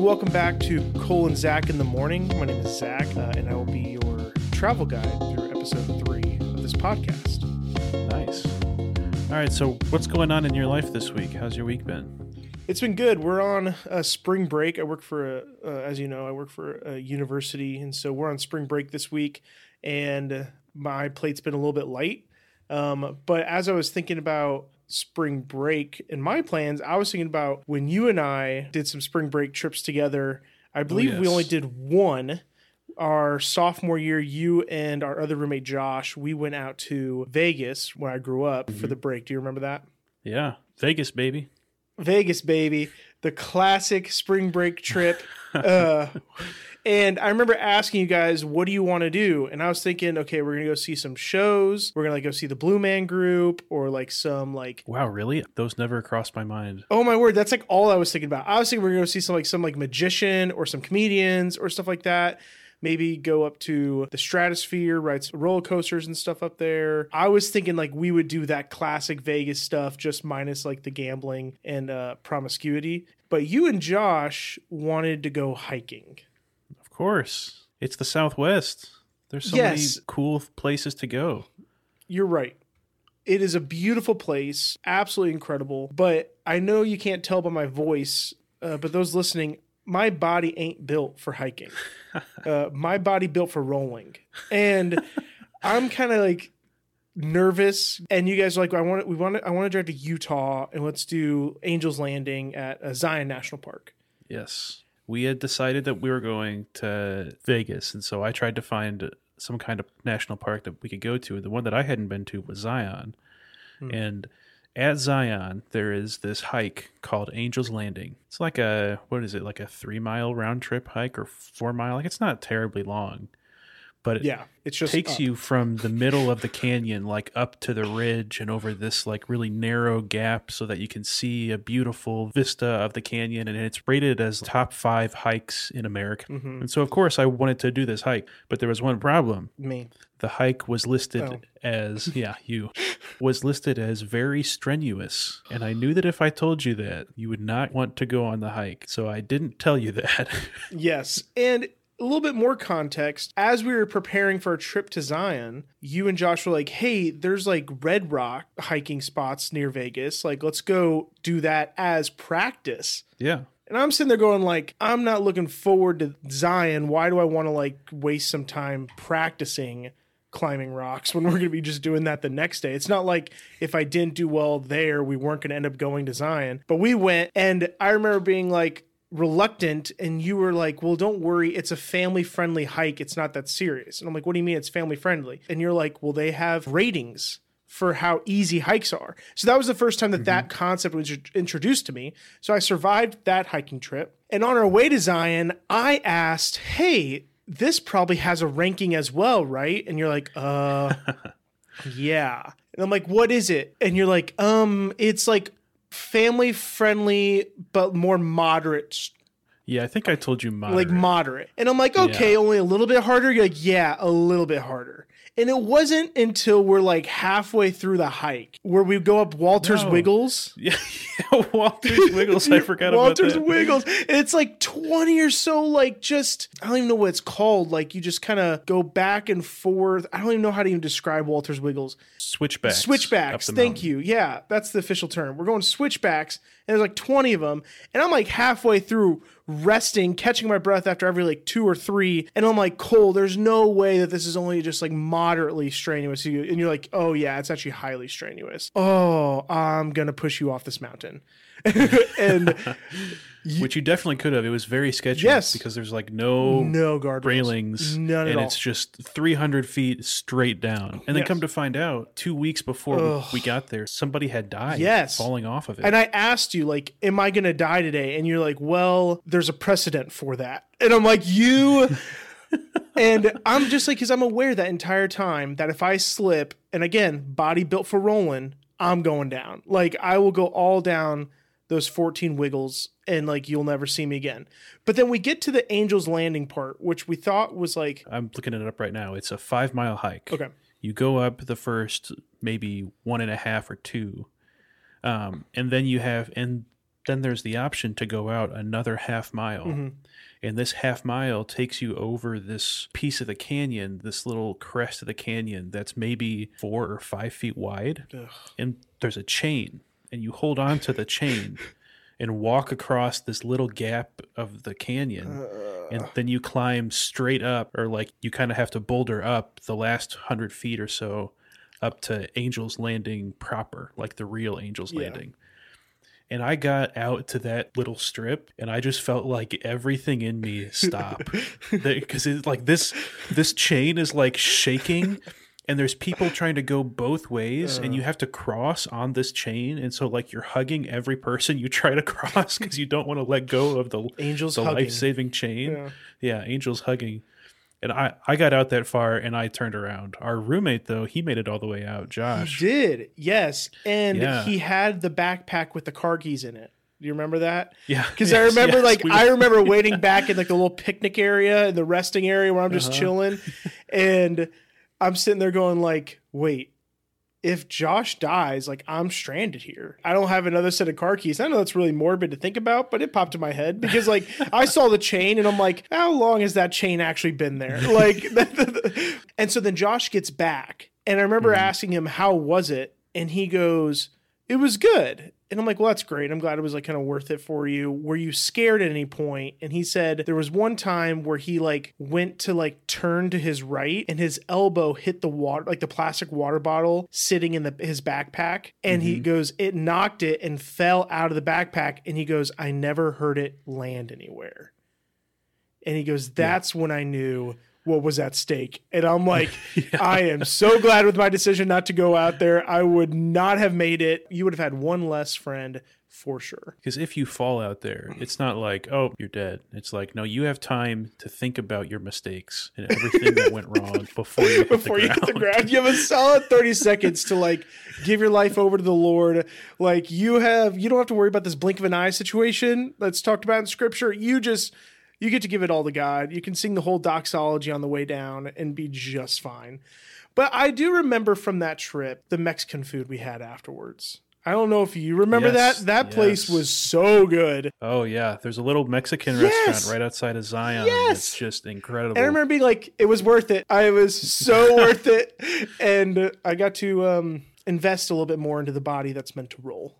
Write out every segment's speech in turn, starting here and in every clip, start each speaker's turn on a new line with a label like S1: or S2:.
S1: Welcome back to Cole and Zach in the morning. My name is Zach, uh, and I will be your travel guide through episode three of this podcast.
S2: Nice. All right, so what's going on in your life this week? How's your week been?
S1: It's been good. We're on a spring break. I work for a, uh, as you know, I work for a university, and so we're on spring break this week, and my plate's been a little bit light. Um, but as I was thinking about spring break and my plans, I was thinking about when you and I did some spring break trips together. I believe we
S2: yes.
S1: only did one. Our sophomore year, you and our other roommate Josh, we went out to Vegas where I grew up for the break. Do you remember that?
S2: Yeah, Vegas, baby.
S1: Vegas, baby, the classic spring break trip. uh, and I remember asking you guys, what do you want to do? And I was thinking, okay, we're gonna go see some shows. We're gonna like go see the Blue Man Group or like some like.
S2: Wow, really? Those never crossed my mind.
S1: Oh my word, that's like all I was thinking about. I was thinking we are gonna go see some like some like magician or some comedians or stuff like that. Maybe go up to the stratosphere, ride some roller coasters and stuff up there. I was thinking like we would do that classic Vegas stuff, just minus like the gambling and uh, promiscuity. But you and Josh wanted to go hiking.
S2: Of course. It's the Southwest. There's so
S1: Yes.
S2: many cool places to go.
S1: You're right. It is a beautiful place, absolutely incredible. But I know you can't tell by my voice, uh, but those listening, my body ain't built for hiking. uh, my body built for rolling, and I'm kind of like nervous. And you guys are like, I want, we want, to, I want to drive to Utah, and let's do Angels Landing at uh, Zion National Park.
S2: Yes. We had decided that we were going to Vegas, and so I tried to find some kind of national park that we could go to. The one that I hadn't been to was Zion. Hmm. And at Zion, there is this hike called Angel's Landing. It's like a, what is it, like a three mile round trip hike or four mile? Like it's not terribly long, but it
S1: Yeah, it's just
S2: takes
S1: up.
S2: you from the middle of the canyon, like up to the ridge and over this like really narrow gap so that you can see a beautiful vista of the canyon. And it's rated as top five hikes in America.
S1: Mm-hmm.
S2: And so, of course, I wanted to do this hike, but there was one problem
S1: me.
S2: the hike was listed
S1: Oh.
S2: as yeah you was listed as very strenuous and i knew that if i told you that you would not want to go on the hike so i didn't tell you that
S1: Yes. And a little bit more context. As we were preparing for a trip to Zion, you and Josh were like, hey, there's like Red Rock hiking spots near Vegas. Like, let's go do that as practice.
S2: yeah
S1: And I'm sitting there going, like, I'm not looking forward to Zion. Why do I want to like waste some time practicing climbing rocks when we're going to be just doing that the next day? It's not like if I didn't do well there, we weren't going to end up going to Zion. But we went, and I remember being like reluctant, and you were like, well, don't worry. It's a family friendly hike. It's not that serious. And I'm like, what do you mean it's family friendly? And you're like, well, they have ratings for how easy hikes are. So that was the first time that that concept was introduced to me. So I survived that hiking trip. And on our way to Zion, I asked, "Hey, this probably has a ranking as well, right?" And you're like, "Uh, yeah." And I'm like, "What is it?" And you're like, "Um, it's like family friendly but more moderate
S2: yeah i think i told you moderate.
S1: like moderate. And I'm like, okay, only a little bit harder. You're like, yeah, a little bit harder. And it wasn't until we're like halfway through the hike where we go up Walter's
S2: No.
S1: Wiggles.
S2: yeah, yeah walter's wiggles i forgot
S1: Walter's
S2: about Walter's
S1: Wiggles. It's like 20 or so, like just, I don't even know what it's called. Like you just kind of go back and forth. I don't even know how to even describe Walter's Wiggles.
S2: switchbacks
S1: Switchbacks. Thank
S2: mountain.
S1: you. Yeah, that's the official term. We're going switchbacks, and there's like 20 of them. And I'm like halfway through resting, catching my breath after every like two or three. And I'm like, Cole, there's no way that this is only just like moderately strenuous. You- And you're like, oh, yeah, it's actually highly strenuous. Oh, I'm going to push you off this mountain. and
S2: which you definitely could have it was very sketchy
S1: Yes.
S2: because there's like no
S1: no guard
S2: railings
S1: None at
S2: and
S1: all.
S2: it's just 300 feet straight down and then
S1: Yes.
S2: come to find out two weeks before we-
S1: Ugh.
S2: we got there somebody had died
S1: Yes.
S2: falling off of it
S1: And I asked you, like, am I going to die today? And you're like, well, there's a precedent for that. And I'm like, you. And I'm just like, because I'm aware that entire time that if I slip, and again, body built for rolling, I'm going down. Like, I will go all down those 14 wiggles and like you'll never see me again. But then we get to the Angels Landing part, which we thought was like,
S2: i'm looking it up right now it's a five mile hike
S1: okay,
S2: you go up the first maybe one and a half or two um, and then you have and then there's the option to go out another half mile.
S1: Mm-hmm.
S2: And this half mile takes you over this piece of the canyon, this little crest of the canyon that's maybe four or five feet wide.
S1: Ugh.
S2: And there's a chain, and you hold on to the chain and walk across this little gap of the canyon. and then you climb straight up, or like you kind of have to boulder up the last hundred feet or so up to Angel's Landing proper, like the real Angel's
S1: Yeah.
S2: Landing. And I got out to that little strip, and I just felt like everything in me stop because it's like this this chain is like shaking, and there's people trying to go both ways, and you uh. have to cross on this chain, and so like you're hugging every person you try to cross because you don't want to let go of the
S1: Angels
S2: the life saving chain.
S1: Yeah.
S2: Yeah, angels hugging. And I, I got out that far and I turned around. Our roommate though, he made it all the way out. Josh.
S1: He did, yes. And
S2: Yeah.
S1: he had the backpack with the car keys in it. Do you remember that?
S2: Yeah.
S1: Because I remember,
S2: yes,
S1: like,
S2: we
S1: I remember waiting back in like the little picnic area and the resting area where I'm just
S2: Uh-huh.
S1: chilling, and I'm sitting there going, like, wait, if Josh dies, like, I'm stranded here. I don't have another set of car keys. I know that's really morbid to think about, but it popped in my head because, like, I saw the chain and I'm like, how long has that chain actually been there? Like, and so then Josh gets back, and I remember
S2: Mm-hmm.
S1: asking him, how was it? And he goes, it was good. And I'm like, well, that's great. I'm glad it was like kind of worth it for you. Were you scared at any point? And he said there was one time where he like went to like turn to his right and his elbow hit the water, like the plastic water bottle sitting in the his backpack. And he mm-hmm. goes, it knocked it and fell out of the backpack. And he goes, I never heard it land anywhere. And he goes, that's when I knew what was at stake. And I'm like, I am so glad with my decision not to go out there. I would not have made it. You would have had one less friend for sure.
S2: Because if you fall out there, it's not like, oh, you're dead. It's like, no, you have time to think about your mistakes and everything that went wrong before you hit
S1: Before
S2: the
S1: you hit the ground, you have a solid 30 seconds to like give your life over to the Lord. Like you have, you don't have to worry about this blink of an eye situation that's talked about in scripture. You just, you get to give it all to God. You can sing the whole doxology on the way down and be just fine. But I do remember from that trip the Mexican food we had afterwards. I don't know if you remember
S2: Yes,
S1: that. That place was so good.
S2: Oh, yeah. There's a little Mexican
S1: Yes!
S2: restaurant right outside of Zion.
S1: Yes!
S2: It's just incredible.
S1: And I remember being like, it was worth it. I was so worth it. And I got to um, invest a little bit more into the body that's meant to roll.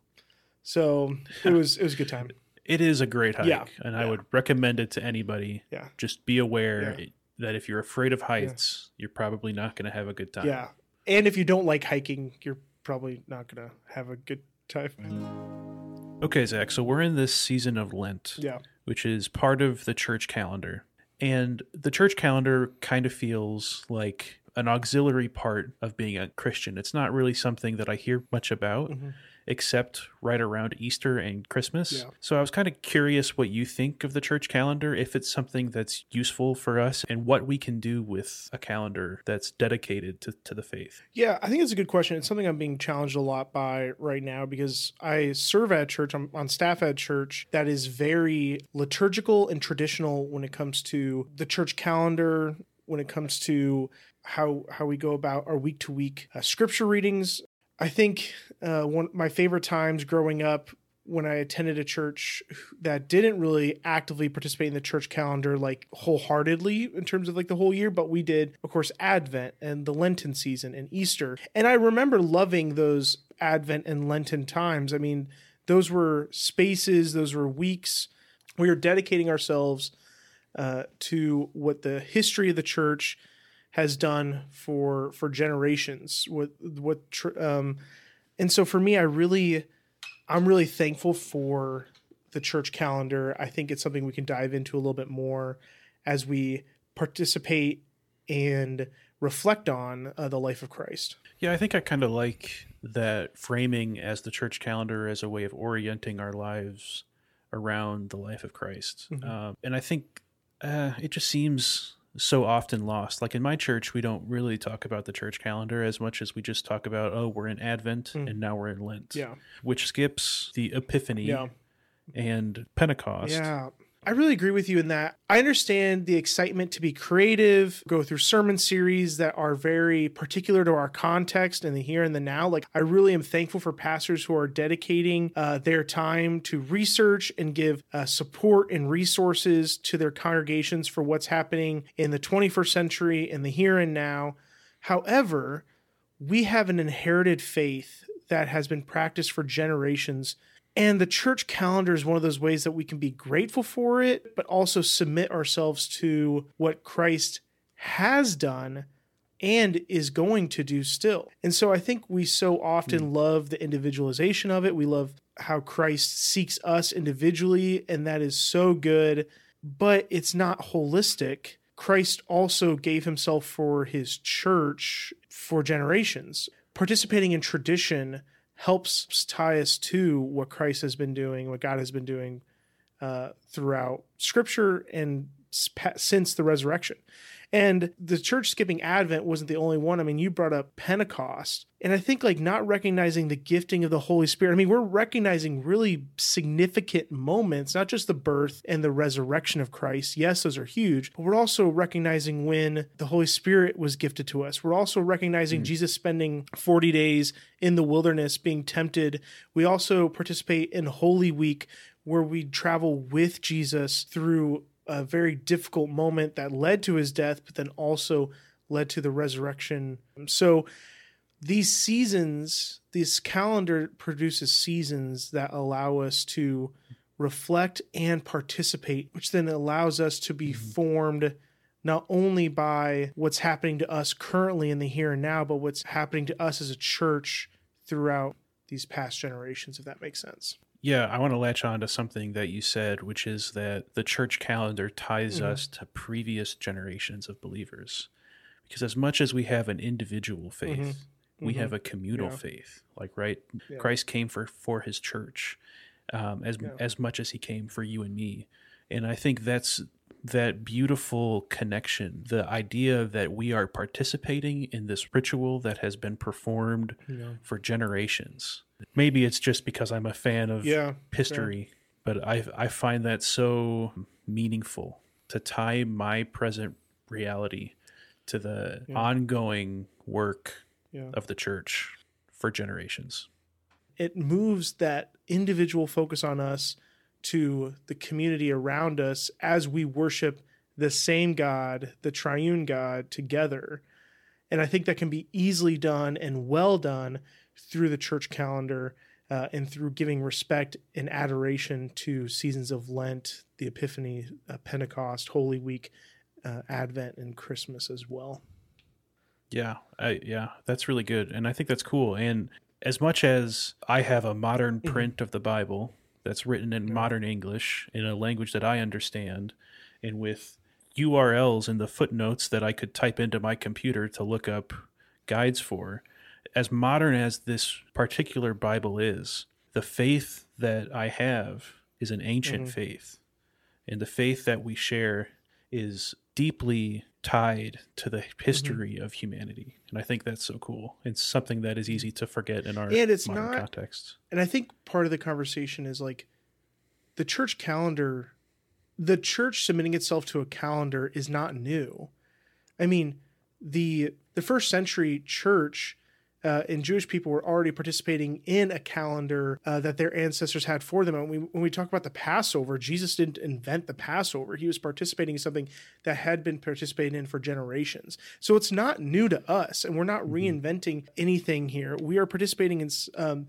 S1: So it was it was a good time.
S2: It is a great hike.
S1: Yeah,
S2: And I would recommend it to anybody.
S1: Yeah.
S2: Just be aware
S1: Yeah.
S2: that if you're afraid of heights, you're probably not going to have a good time.
S1: Yeah. And if you don't like hiking, you're probably not gonna have a good time.
S2: Okay, Zach. So we're in this season of Lent.
S1: Yeah.
S2: which is part of the church calendar. And the church calendar kind of feels like an auxiliary part of being a Christian. It's not really something that I hear much about.
S1: Mhm.
S2: Except right around Easter and Christmas.
S1: Yeah.
S2: So I was kind of curious what you think of the church calendar, if it's something that's useful for us, and what we can do with a calendar that's dedicated to, to the faith.
S1: Yeah, I think it's a good question. It's something I'm being challenged a lot by right now because I serve at church, I'm on staff at church that is very liturgical and traditional when it comes to the church calendar, when it comes to how how we go about our week to week scripture readings. I think uh, one my favorite times growing up when I attended a church that didn't really actively participate in the church calendar like wholeheartedly in terms of like the whole year, but we did, of course, Advent and the Lenten season and Easter. And I remember loving those Advent and Lenten times. I mean, those were spaces, those were weeks. We were dedicating ourselves uh, to what the history of the church has done for for generations. What what tr- um, and so for me, I really I'm really thankful for the church calendar. I think it's something we can dive into a little bit more as we participate and reflect on uh, the life of Christ.
S2: Yeah, I think I kind of like that framing as the church calendar as a way of orienting our lives around the life of Christ.
S1: Mhm.
S2: Um, and I think uh, it just seems so often lost. Like in my church, we don't really talk about the church calendar as much as we just talk about, oh, we're in Advent
S1: Mm.
S2: and now we're in Lent,
S1: Yeah.
S2: which skips the Epiphany
S1: Yeah.
S2: and Pentecost.
S1: Yeah. I really agree with you in that. I understand the excitement to be creative, go through sermon series that are very particular to our context and the here and the now. Like, I really am thankful for pastors who are dedicating uh, their time to research and give uh, support and resources to their congregations for what's happening in the 21st century and the here and now. However, we have an inherited faith that has been practiced for generations and the church calendar is one of those ways that we can be grateful for it, but also submit ourselves to what Christ has done and is going to do still. And so I think we so often mm. love the individualization of it. We love how Christ seeks us individually, and that is so good, but it's not holistic. Christ also gave himself for his church for generations. Participating in tradition helps tie us to what Christ has been doing, what God has been doing uh, throughout Scripture and since the resurrection. And the church skipping Advent wasn't the only one. I mean, you brought up Pentecost. And I think like not recognizing the gifting of the Holy Spirit. I mean, we're recognizing really significant moments, not just the birth and the resurrection of Christ. Yes, those are huge, but we're also recognizing when the Holy Spirit was gifted to us. We're also recognizing mm. Jesus spending 40 days in the wilderness being tempted. We also participate in Holy Week where we travel with Jesus through a very difficult moment that led to his death, but then also led to the resurrection. So these seasons, this calendar produces seasons that allow us to reflect and participate, which then allows us to be mm-hmm. formed not only by what's happening to us currently in the here and now, but what's happening to us as a church throughout these past generations, if that makes sense.
S2: Yeah, I want to latch on to something that you said, which is that the church calendar ties mm-hmm. us to previous generations of believers. Because as much as we have an individual faith, mm-hmm. we mm-hmm. have a communal yeah. faith. Like, right? Yeah. Christ came for, for his church um, as, yeah. as much as he came for you and me. And I think that's that beautiful connection, the idea that we are participating in this ritual that has been performed for generations. Maybe it's just because I'm a fan of yeah, history, yeah. but I I find that so meaningful to tie my present reality to the ongoing work of the church for generations.
S1: It moves that individual focus on us to the community around us as we worship the same God, the triune God, together. And I think that can be easily done and well done through the church calendar uh, and through giving respect and adoration to seasons of Lent, the Epiphany, uh, Pentecost, Holy Week, uh, Advent, and Christmas as well.
S2: Yeah, I, yeah, that's really good, and I think that's cool. And as much as I have a modern mm-hmm. print mm-hmm. of the Bible, that's written in modern English in a language that I understand and with URLs in the footnotes that I could type into my computer to look up guides for. As modern as this particular Bible is, the faith that I have is an ancient mm-hmm. faith. And the faith that we share is deeply tied to the mm-hmm. history mm-hmm. of humanity. And I think that's so cool. It's something that is easy to forget in our and it's not, context.
S1: And I think part of the conversation is like the church calendar, the church submitting itself to a calendar is not new. I mean, the the first century church uh, and Jewish people were already participating in a calendar uh, that their ancestors had for them. And we, when we talk about the Passover, Jesus didn't invent the Passover. He was participating in something that had been participated in for generations. So it's not new to us, and we're not mm-hmm. reinventing anything here. We are participating in um,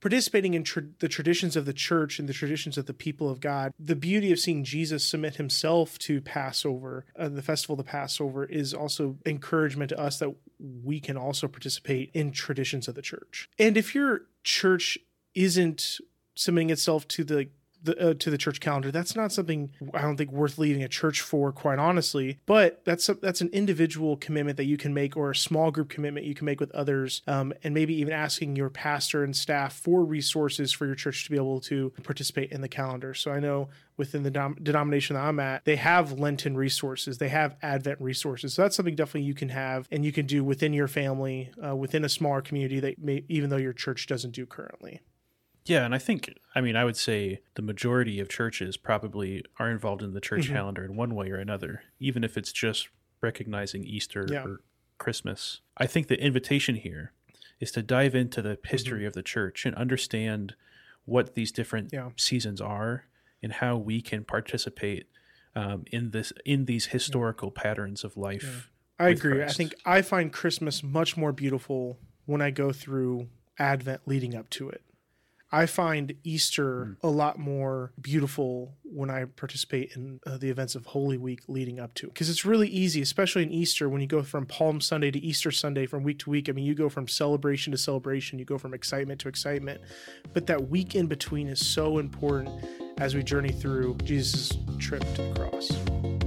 S1: participating in the traditions of the church and the traditions of the people of God. The beauty of seeing Jesus submit himself to Passover, uh, the festival of the Passover, is also encouragement to us that we can also participate in traditions of the church. And if your church isn't submitting itself to the the, uh, to the church calendar. That's not something I don't think worth leaving a church for, quite honestly. But that's a, that's an individual commitment that you can make, or a small group commitment you can make with others, um, and maybe even asking your pastor and staff for resources for your church to be able to participate in the calendar. So I know within the dom- denomination that I'm at, they have Lenten resources, they have Advent resources. So that's something definitely you can have and you can do within your family, uh, within a smaller community that may, even though your church doesn't do currently.
S2: Yeah, and I think I mean I would say the majority of churches probably are involved in the church
S1: Mhm.
S2: calendar in one way or another, even if it's just recognizing Easter
S1: Yeah.
S2: or Christmas. I think the invitation here is to dive into the history of the church and understand what these different
S1: Yeah.
S2: seasons are and how we can participate um, in this in these historical patterns of life.
S1: I agree. I think I find Christmas much more beautiful when I go through Advent leading up to it. I find Easter
S2: Hmm.
S1: a lot more beautiful when I participate in uh, the events of Holy Week leading up to it. Because it's really easy, especially in Easter, when you go from Palm Sunday to Easter Sunday from week to week. I mean, you go from celebration to celebration, you go from excitement to excitement. But that week in between is so important as we journey through Jesus' trip to the cross.